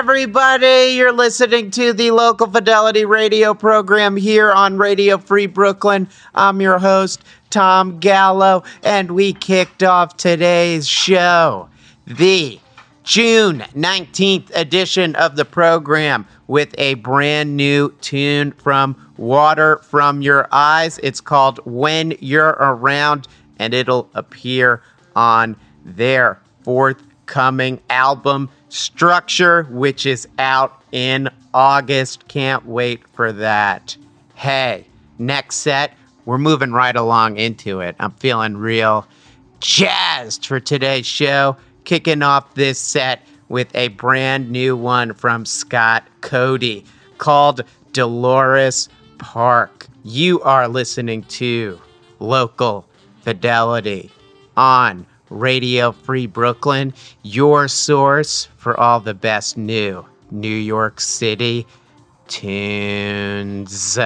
everybody. You're listening to the local fidelity radio program here on Radio Free Brooklyn. I'm your host, Tom Gallo, and we kicked off today's show, the June 19th edition of the program, with a brand new tune from Water From Your Eyes. It's called When You're Around, and it'll appear on their forthcoming album, Structure, which is out in August. Can't wait for that. Hey, next set, we're moving right along into it. I'm feeling real jazzed for today's show. Kicking off this set with a brand new one from Scott Cody called Dolores Park. You are listening to Local Fidelity on Radio Free Brooklyn, your source for all the best new New York City tunes.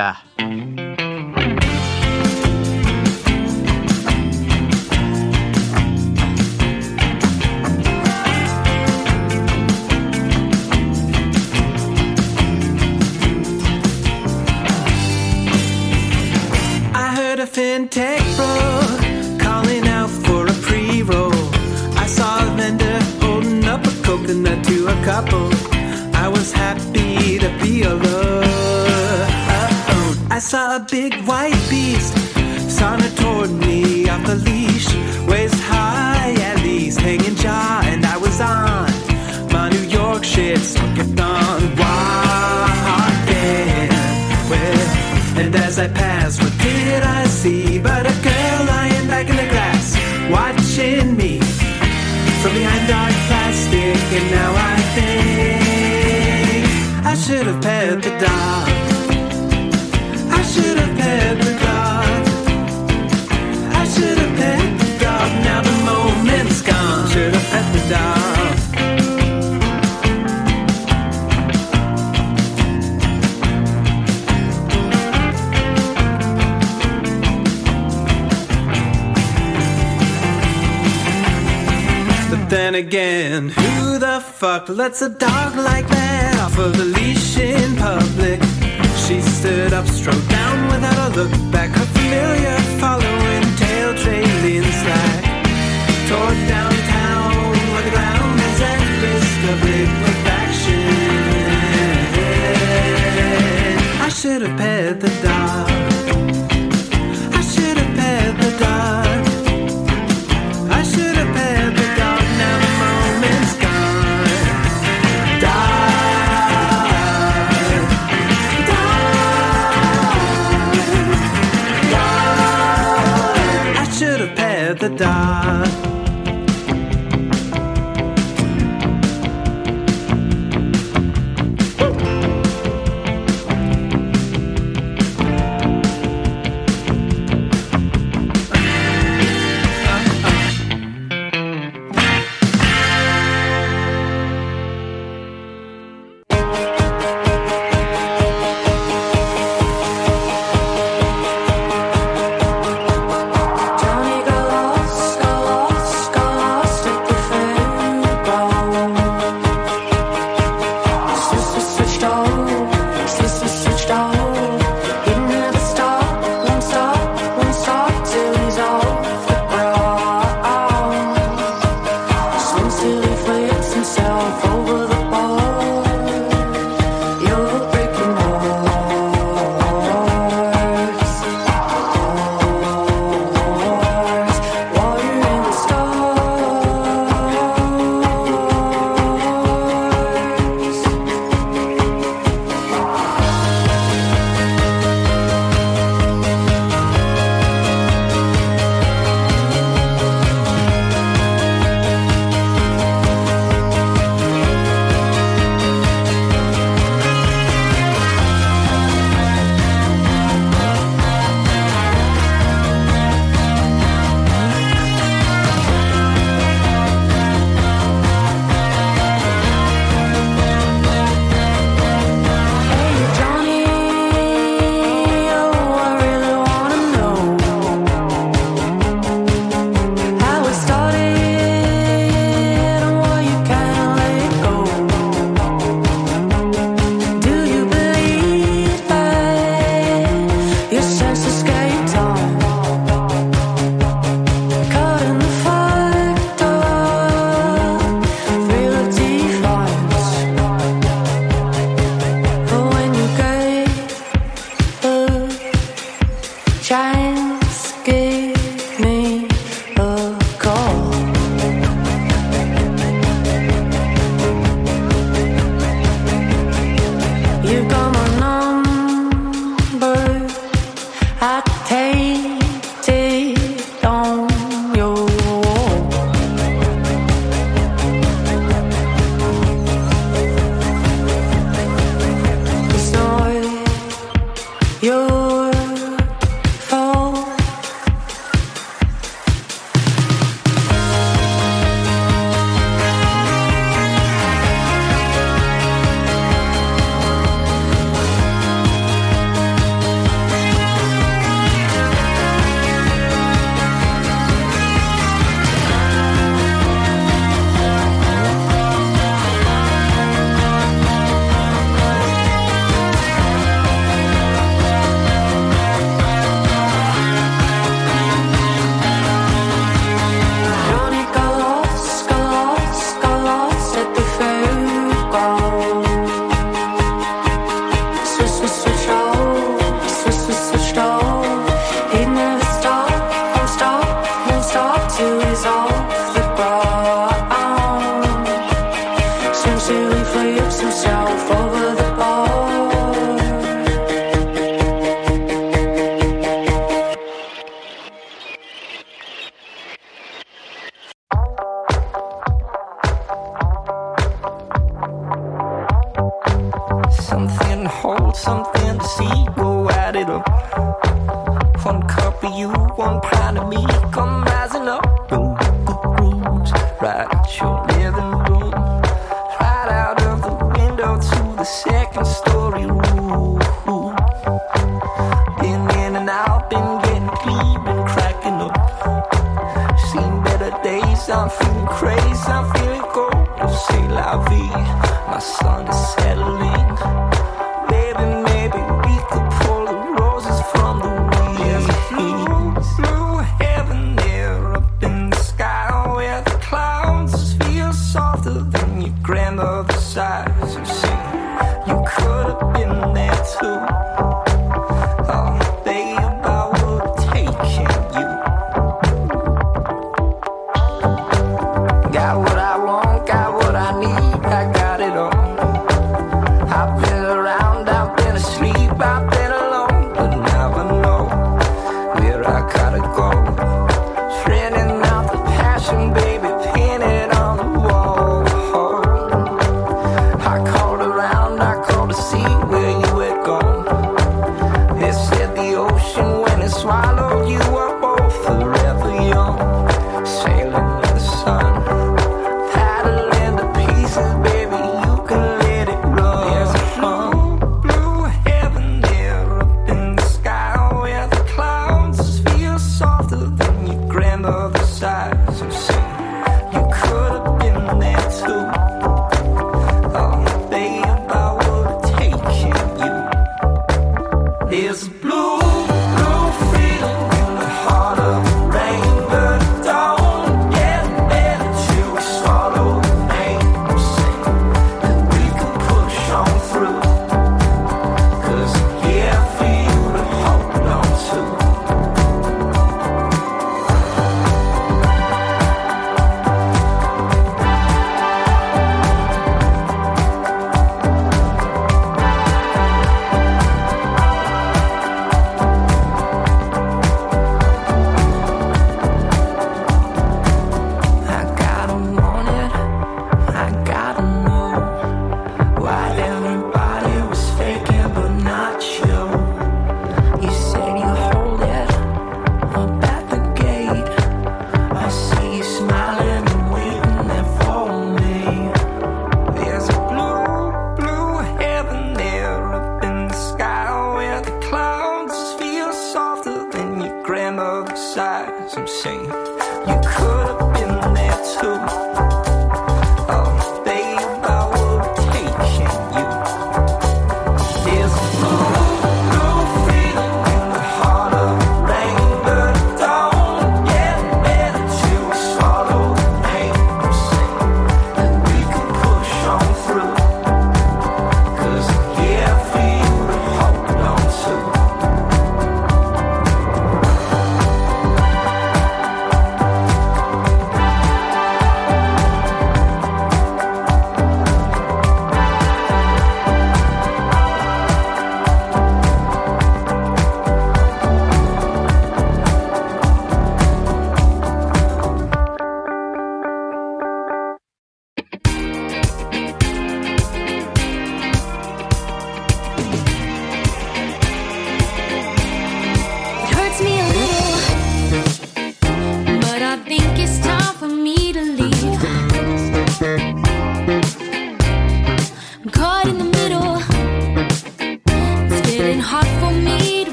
Couple. I was happy to be alone. I saw a big white beast saunter toward me off the leash, waist high at least, hanging jaw, and I was on my New York shit, Stuck I kept on walking. Well, and as I passed, what did I see? But a girl lying back in the grass, watching me from behind dark plastic. And now I have pet the dog. I should have pet the dog. I should have pet the dog. Now the moment's gone. Should have pet the dog. But then again, who the fuck lets a dog like that off of the leash in public? She stood up, strode down without a look back. Her familiar following, tail trailing slack. Toward downtown where the ground is risk of liquefaction. I should have pet the dog. I should have pet the dog. The dog.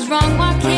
What wrong? Why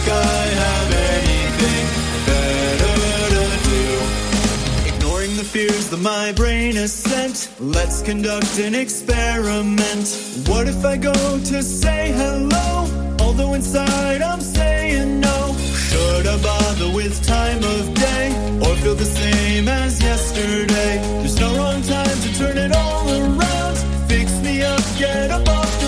like I have anything better to do. Ignoring the fears that my brain has sent, let's conduct an experiment. What if I go to say hello? Although inside I'm saying no. Should I bother with time of day? Or feel the same as yesterday? There's no wrong time to turn it all around. Fix me up, get above.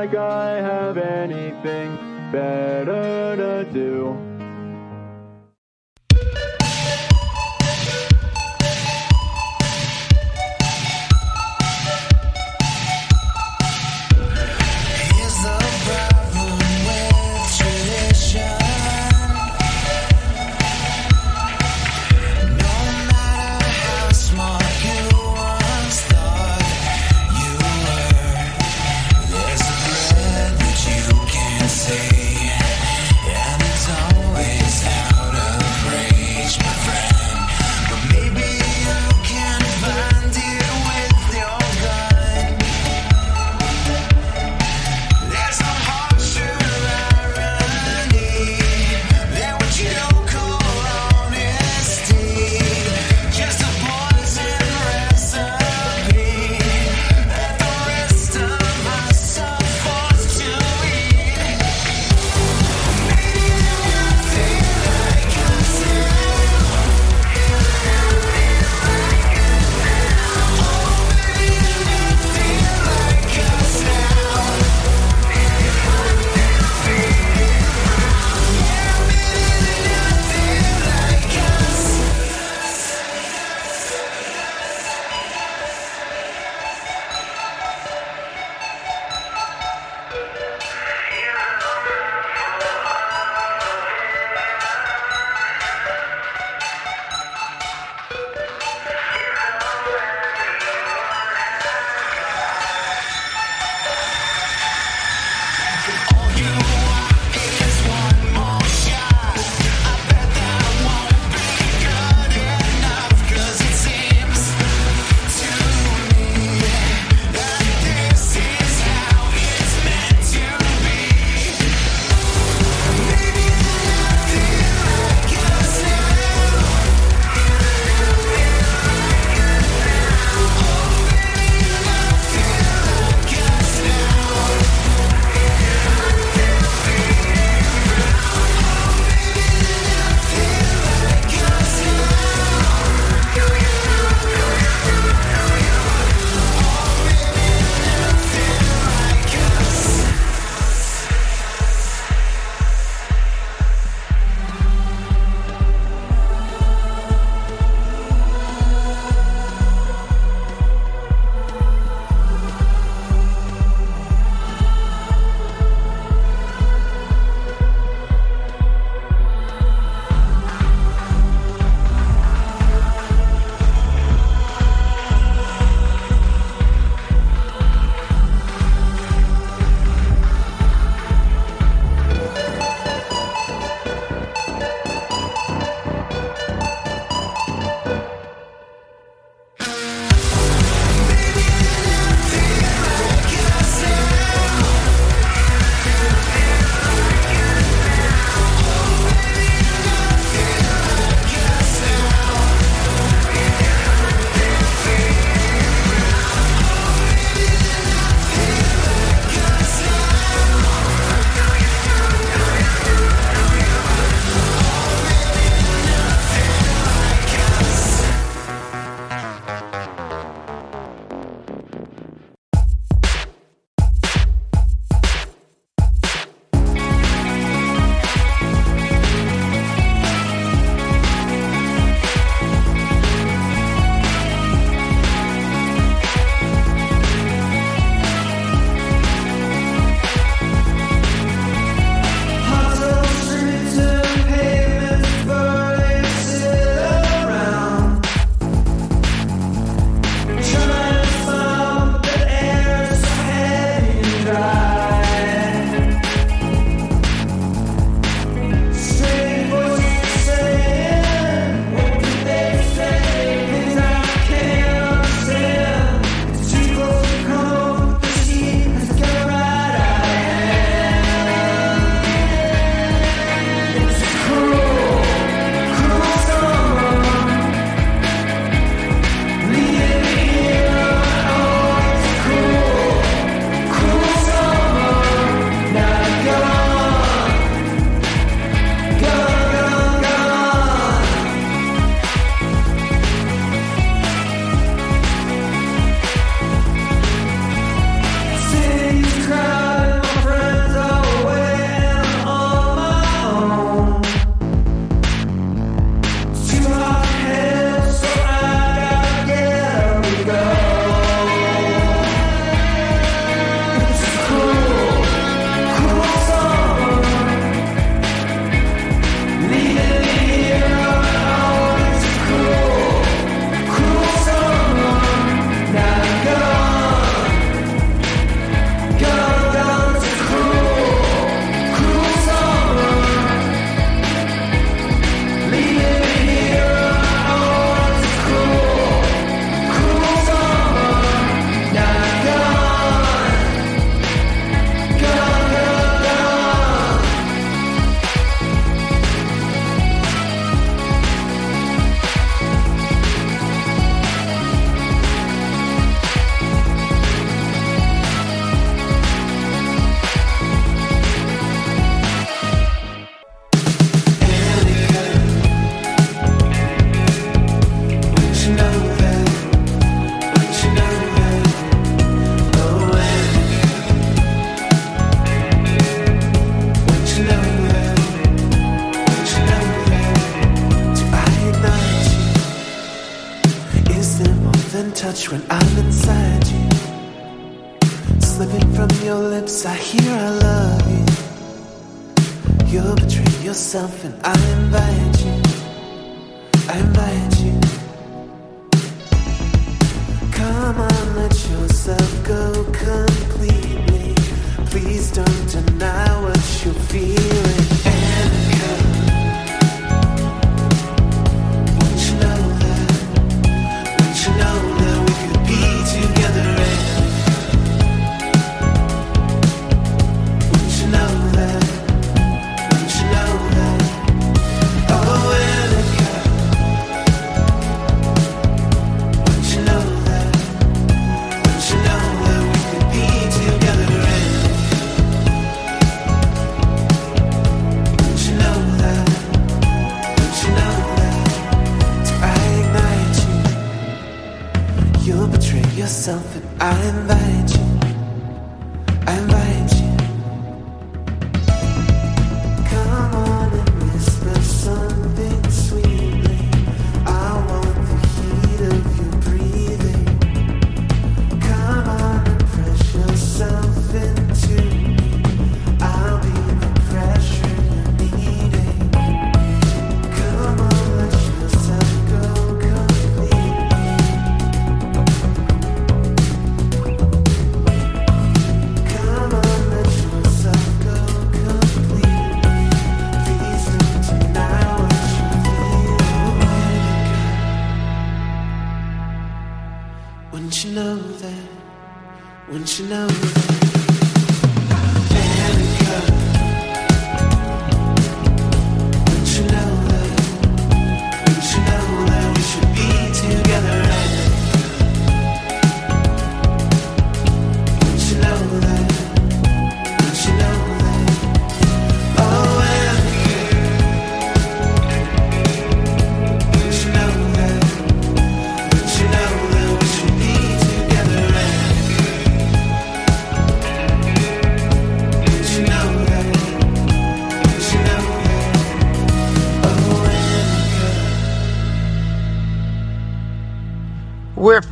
Like I have anything better to do.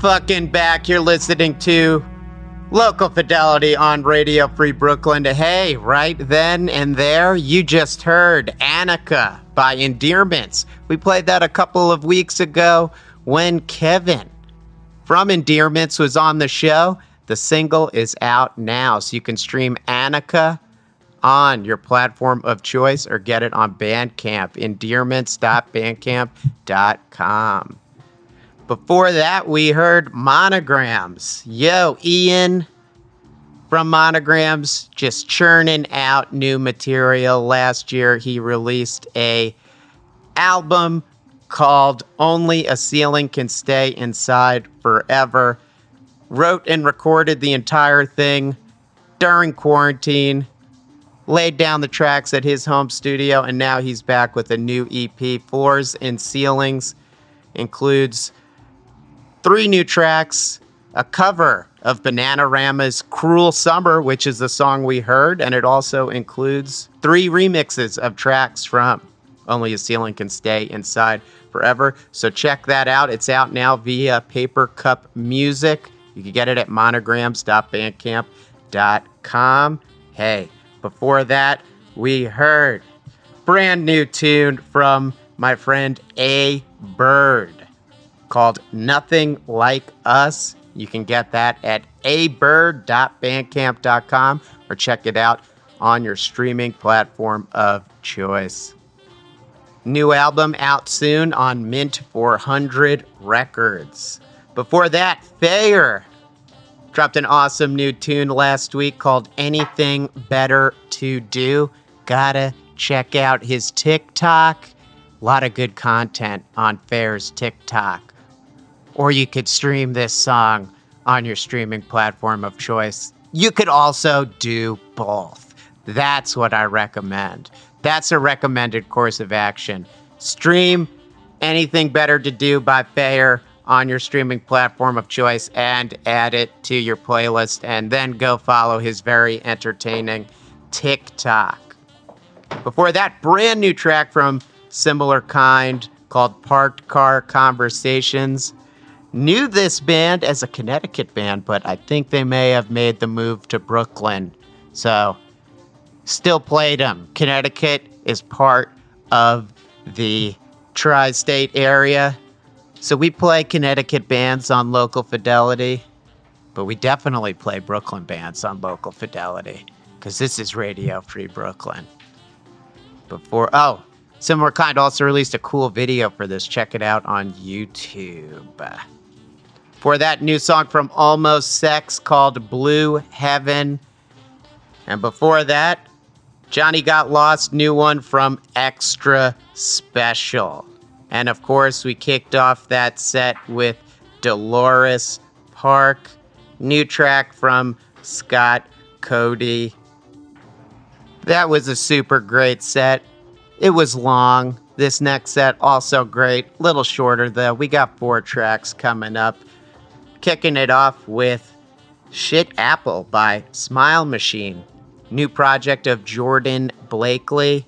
Fucking back. You're listening to Local Fidelity on Radio Free Brooklyn. Hey, right then and there, you just heard Annika by Endearments. We played that a couple of weeks ago when Kevin from Endearments was on the show. The single is out now, so you can stream Annika on your platform of choice or get it on Bandcamp, endearments.bandcamp.com. Before that, we heard Monograms. Yo, Ian from Monograms just churning out new material. Last year, he released a album called Only a Ceiling Can Stay Inside Forever. Wrote and recorded the entire thing during quarantine. Laid down the tracks at his home studio, and now he's back with a new EP. Floors and Ceilings includes three new tracks, a cover of Bananarama's Cruel Summer, which is the song we heard, and it also includes three remixes of tracks from Only a Ceiling Can Stay Inside Forever. So check that out. It's out now via Paper Cup Music. You can get it at monograms.bandcamp.com. Hey, before that, we heard brand new tune from my friend A Bird called Nothing Like Us. You can get that at abird.bandcamp.com or check it out on your streaming platform of choice. New album out soon on Mint 400 Records. Before that, Thayer dropped an awesome new tune last week called Anything Better to Do. Gotta check out his TikTok. A lot of good content on Thayer's TikTok or you could stream this song on your streaming platform of choice. You could also do both. That's what I recommend. That's a recommended course of action. Stream anything better to do by Thayer on your streaming platform of choice and add it to your playlist, and then go follow his very entertaining TikTok. Before that, brand new track from Similar Kind called Parked Car Conversations. Knew this band as a Connecticut band, but I think they may have made the move to Brooklyn. So, still played them. Connecticut is part of the tri state area. So, we play Connecticut bands on local fidelity, but we definitely play Brooklyn bands on local fidelity because this is Radio Free Brooklyn. Before, oh, Similar Kind also released a cool video for this. Check it out on YouTube. For that new song from Almost Sex called Blue Heaven. And before that, Johnny Got Lost, new one from Extra Special. And of course, we kicked off that set with Dolores Park, new track from Scott Cody. That was a super great set. It was long. This next set also great. Little shorter though. We got four tracks coming up. Kicking it off with Shit Apple by Smile Machine. New project of Jordan Blakely.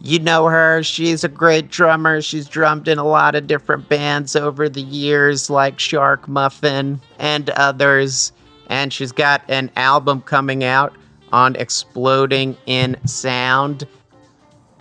You know her. She's a great drummer. She's drummed in a lot of different bands over the years, like Shark Muffin and others. And she's got an album coming out on Exploding in Sound.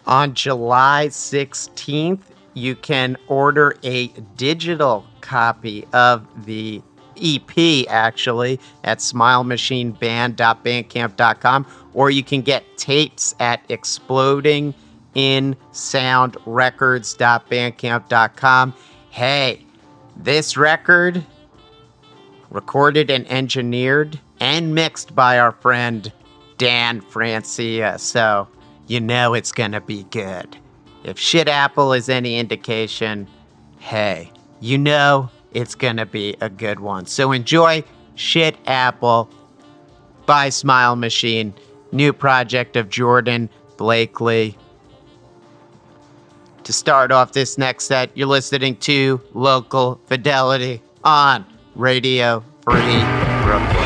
On July 16th, you can order a digital copy of the EP actually at smilemachineband.bandcamp.com or you can get tapes at explodinginsoundrecords.bandcamp.com. Hey, this record recorded and engineered and mixed by our friend Dan Francia. So, you know it's gonna be good. If Shit Apple is any indication, hey, you know it's gonna be a good one. So enjoy Shit Apple by Smile Machine, new project of Jordan Blakely. To start off this next set, you're listening to Local Fidelity on Radio Free Brooklyn.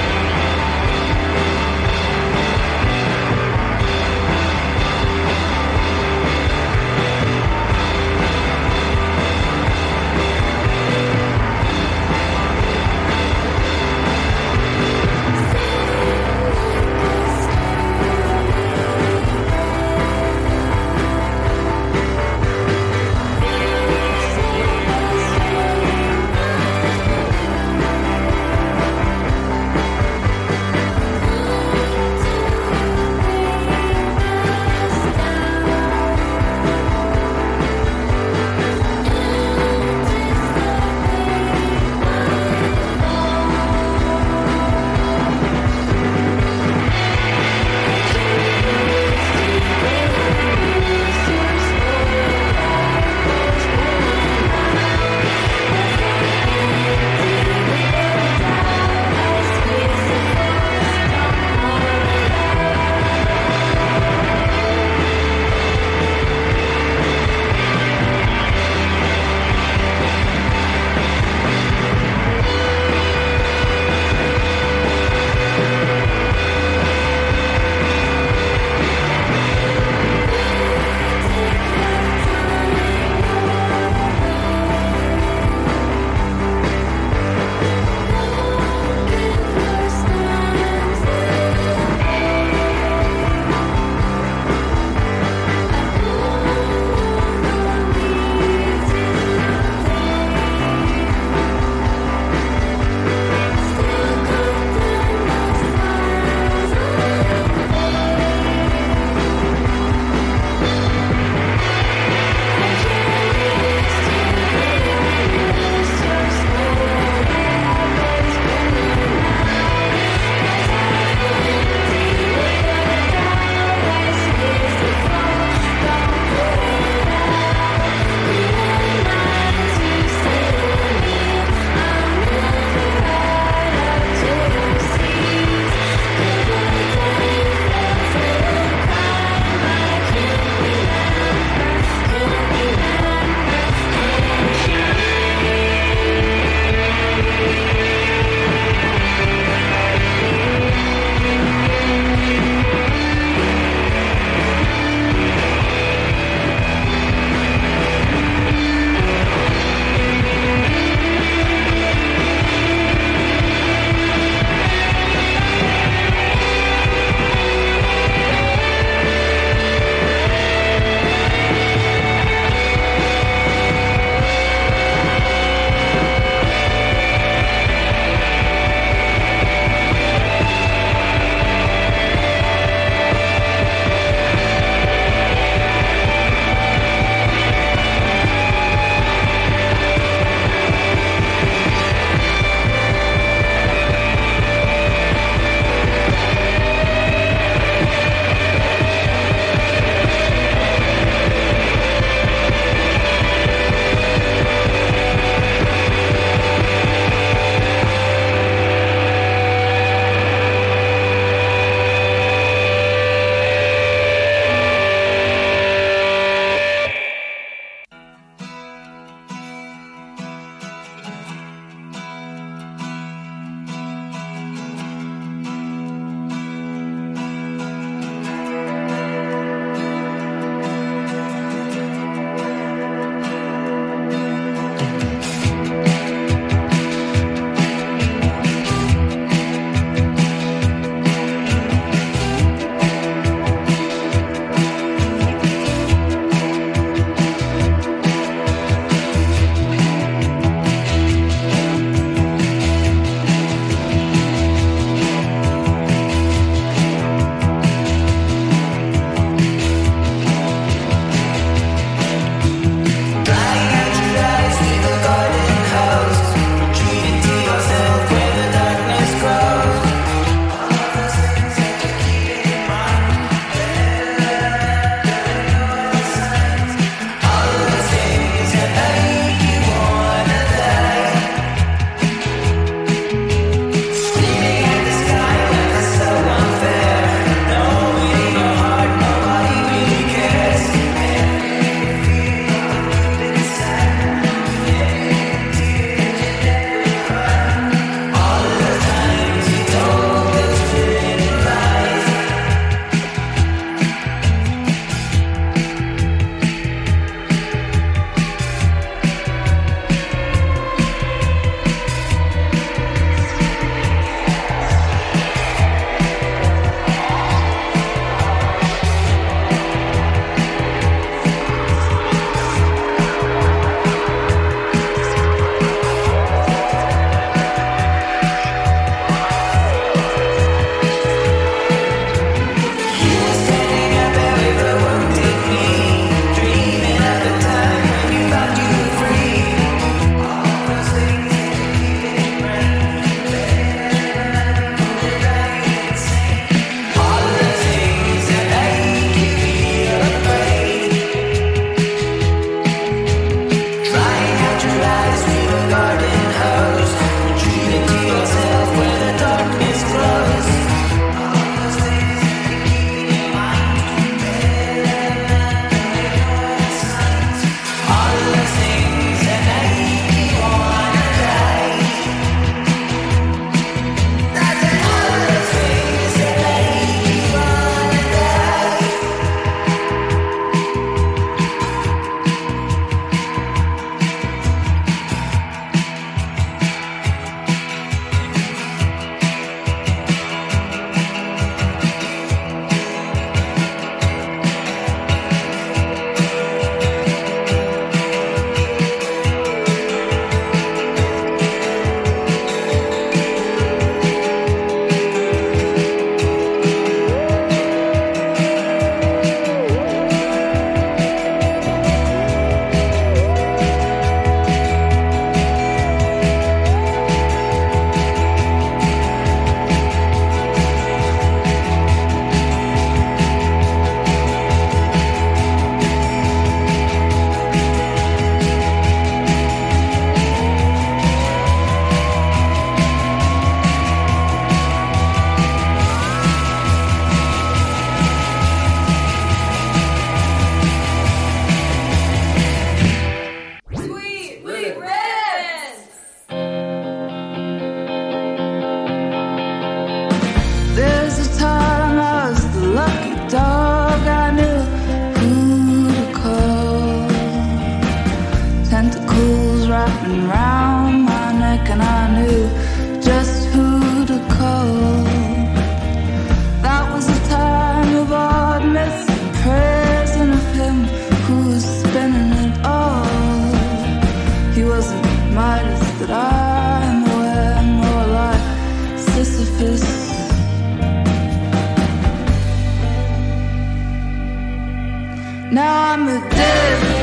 Now I'm a dead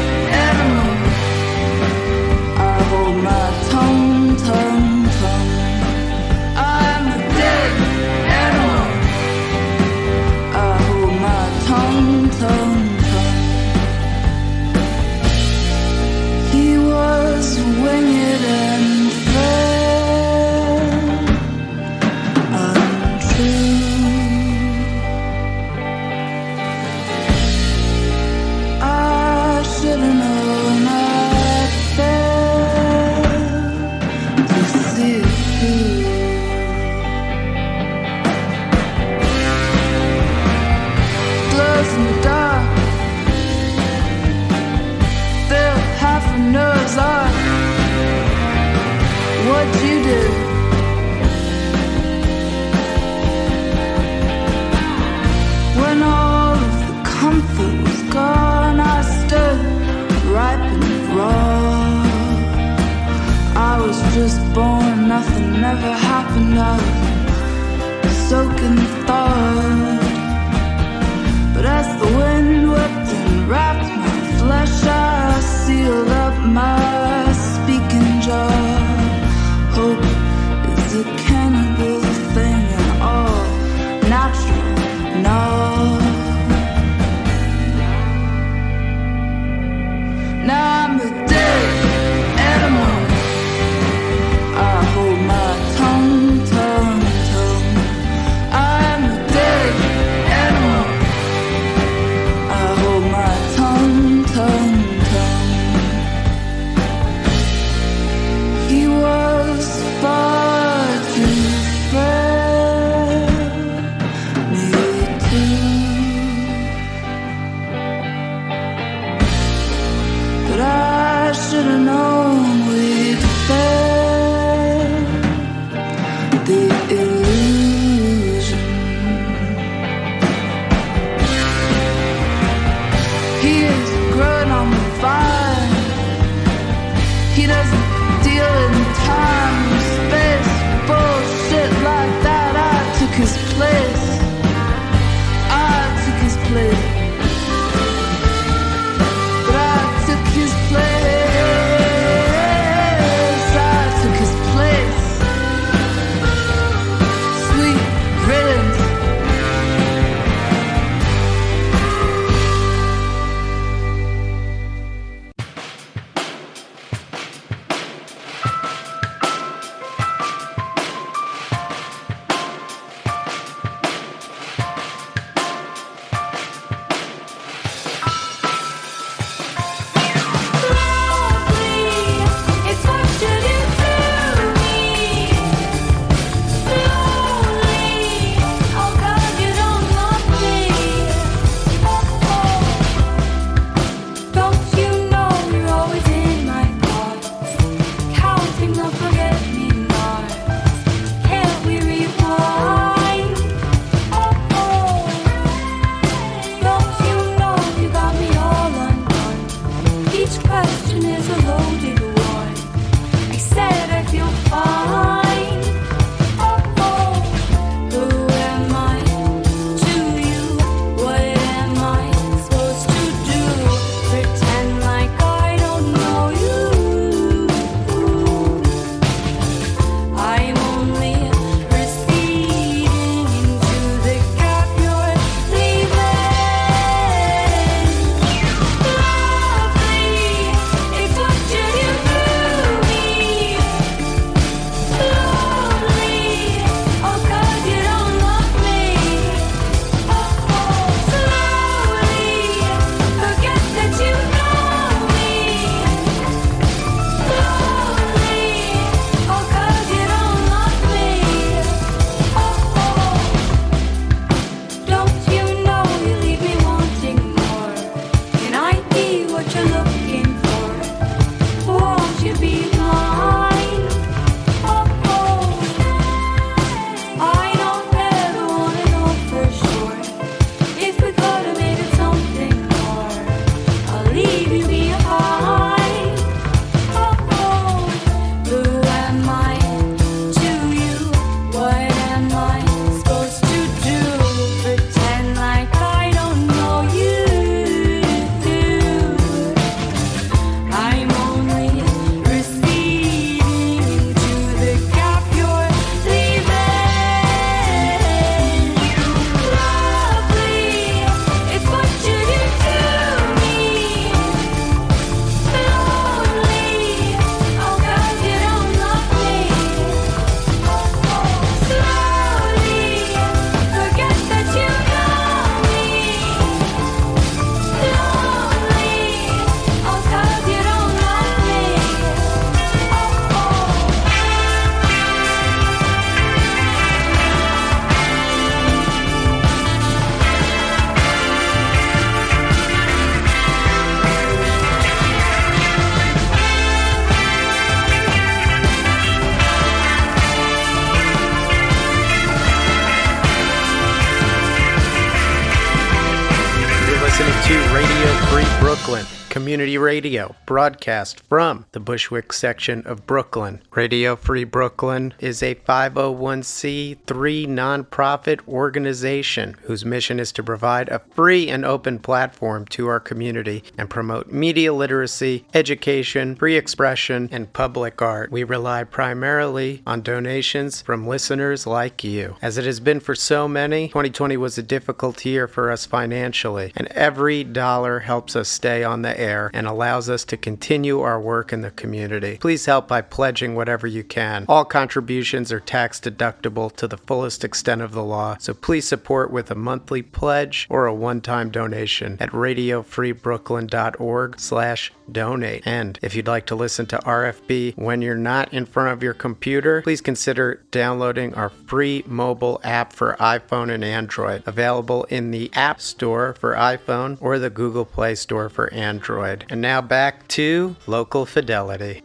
community radio broadcast from the Bushwick section of Brooklyn. Radio Free Brooklyn is a 501c3 nonprofit organization whose mission is to provide a free and open platform to our community and promote media literacy, education, free expression, and public art. We rely primarily on donations from listeners like you. As it has been for so many, 2020 was a difficult year for us financially, and every dollar helps us stay on the air and allows us to continue our work in the community. Please help by pledging whatever you can. All contributions are tax deductible to the fullest extent of the law, so please support with a monthly pledge or a one-time donation at radiofreebrooklyn.org slash donate. And if you'd like to listen to RFB when you're not in front of your computer, please consider downloading our free mobile app for iPhone and Android, available in the App Store for iPhone or the Google Play Store for Android. And now back to Local Fidelity.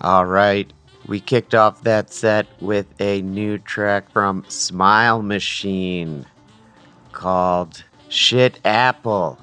All right. We kicked off that set with a new track from Smile Machine called Shit Apple.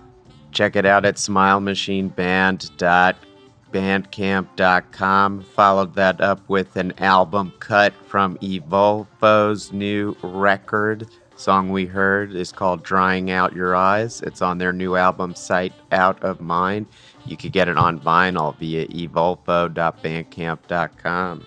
Check it out at smilemachineband.bandcamp.com. Followed that up with an album cut from Evolfo's new record. Song we heard is called Drying Out Your Eyes. It's on their new album Sight Out of Mind. You could get it on vinyl via evolfo.bandcamp.com.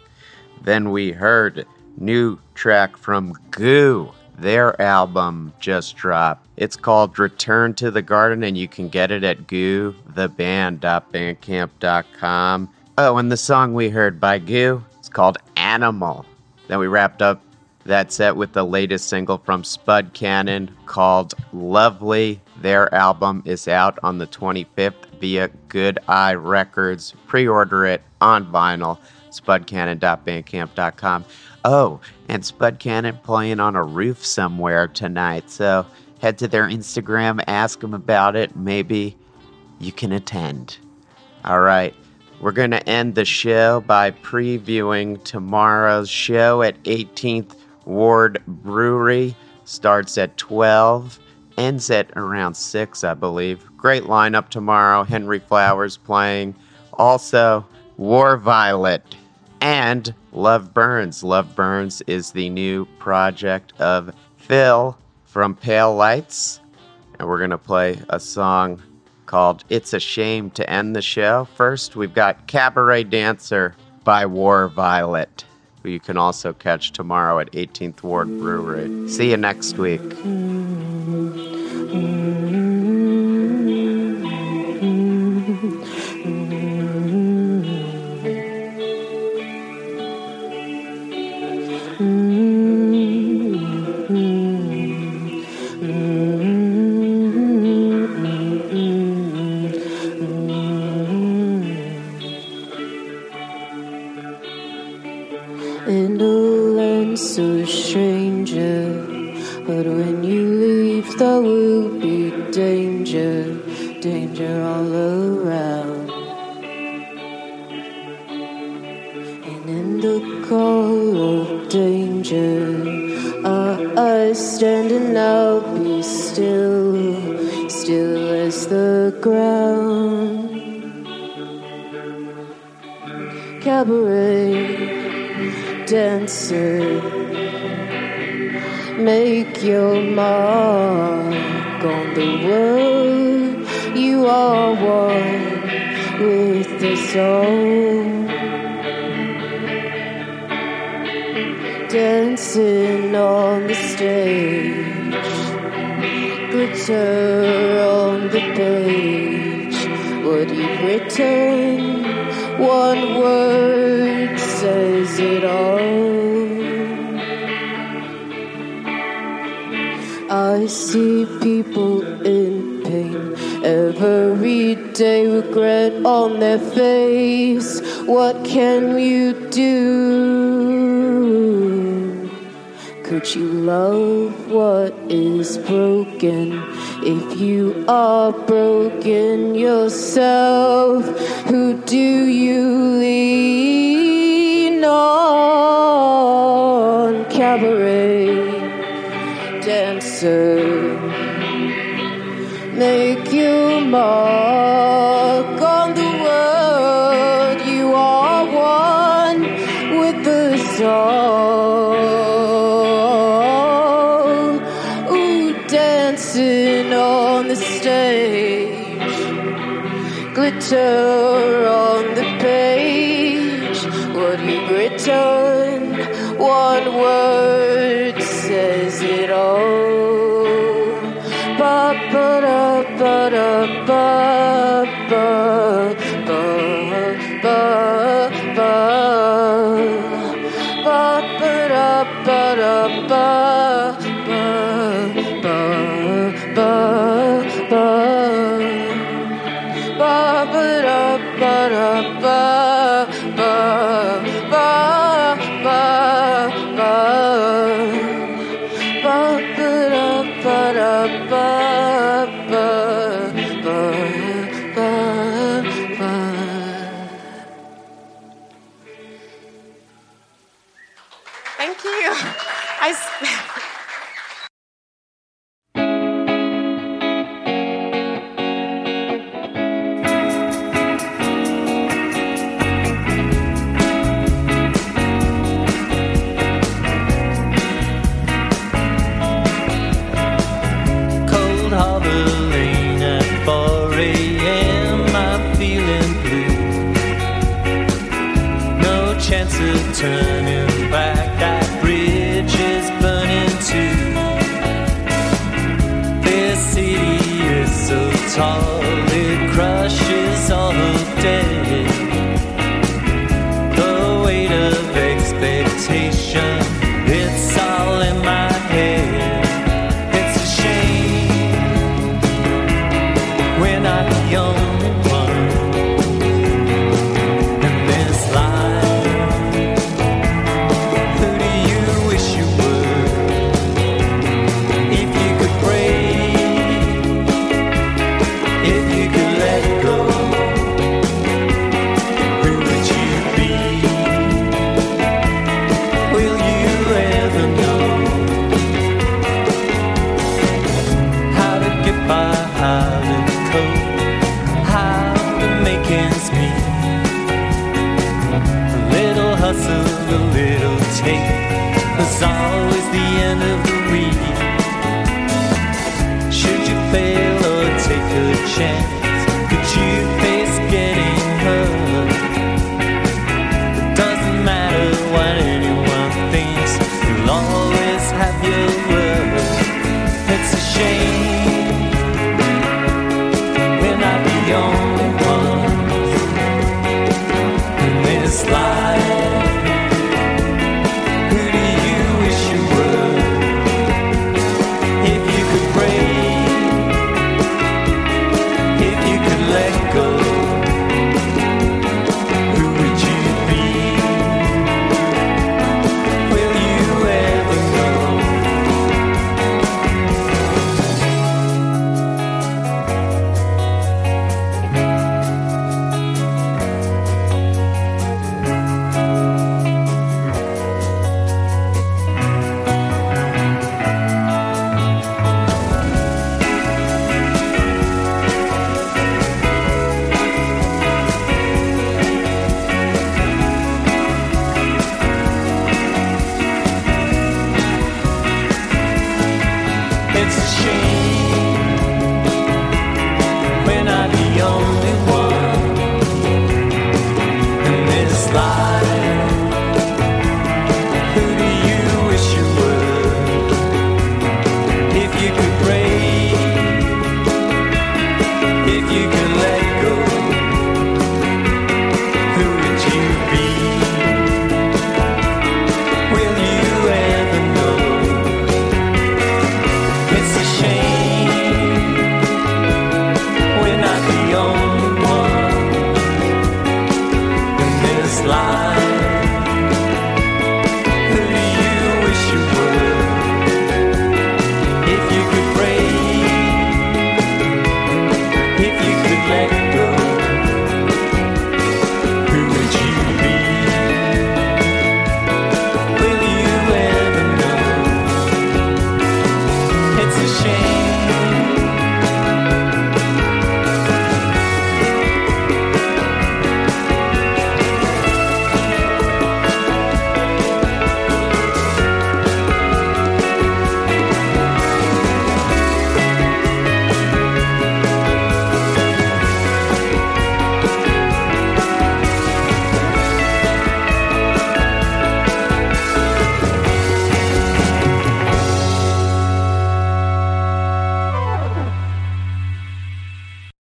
Then we heard new track from Goo. Their album just dropped. It's called Return to the Garden, and you can get it at gootheband.bandcamp.com. Oh, and the song we heard by Goo is called Animal. Then we wrapped up that set with the latest single from Spud Cannon called Lovely. Their album is out on the 25th via Good Eye Records. Pre order it on vinyl, spudcannon.bandcamp.com. Oh, and Spud Cannon playing on a roof somewhere tonight. So head to their Instagram, ask them about it. Maybe you can attend. All right. We're going to end the show by previewing tomorrow's show at 18th Ward Brewery. Starts at 12, ends at around 6, I believe. Great lineup tomorrow. Henry Flowers playing. Also, War Violet and Love Burns. Love Burns is the new project of Phil from Pale Lights. And we're going to play a song called It's a Shame to End the Show. First, we've got Cabaret Dancer by War Violet, who you can also catch tomorrow at 18th Ward Brewery. See you next week. in make you mark on the world. You are one with the soul. Ooh, dancing on the stage, glitter. temptation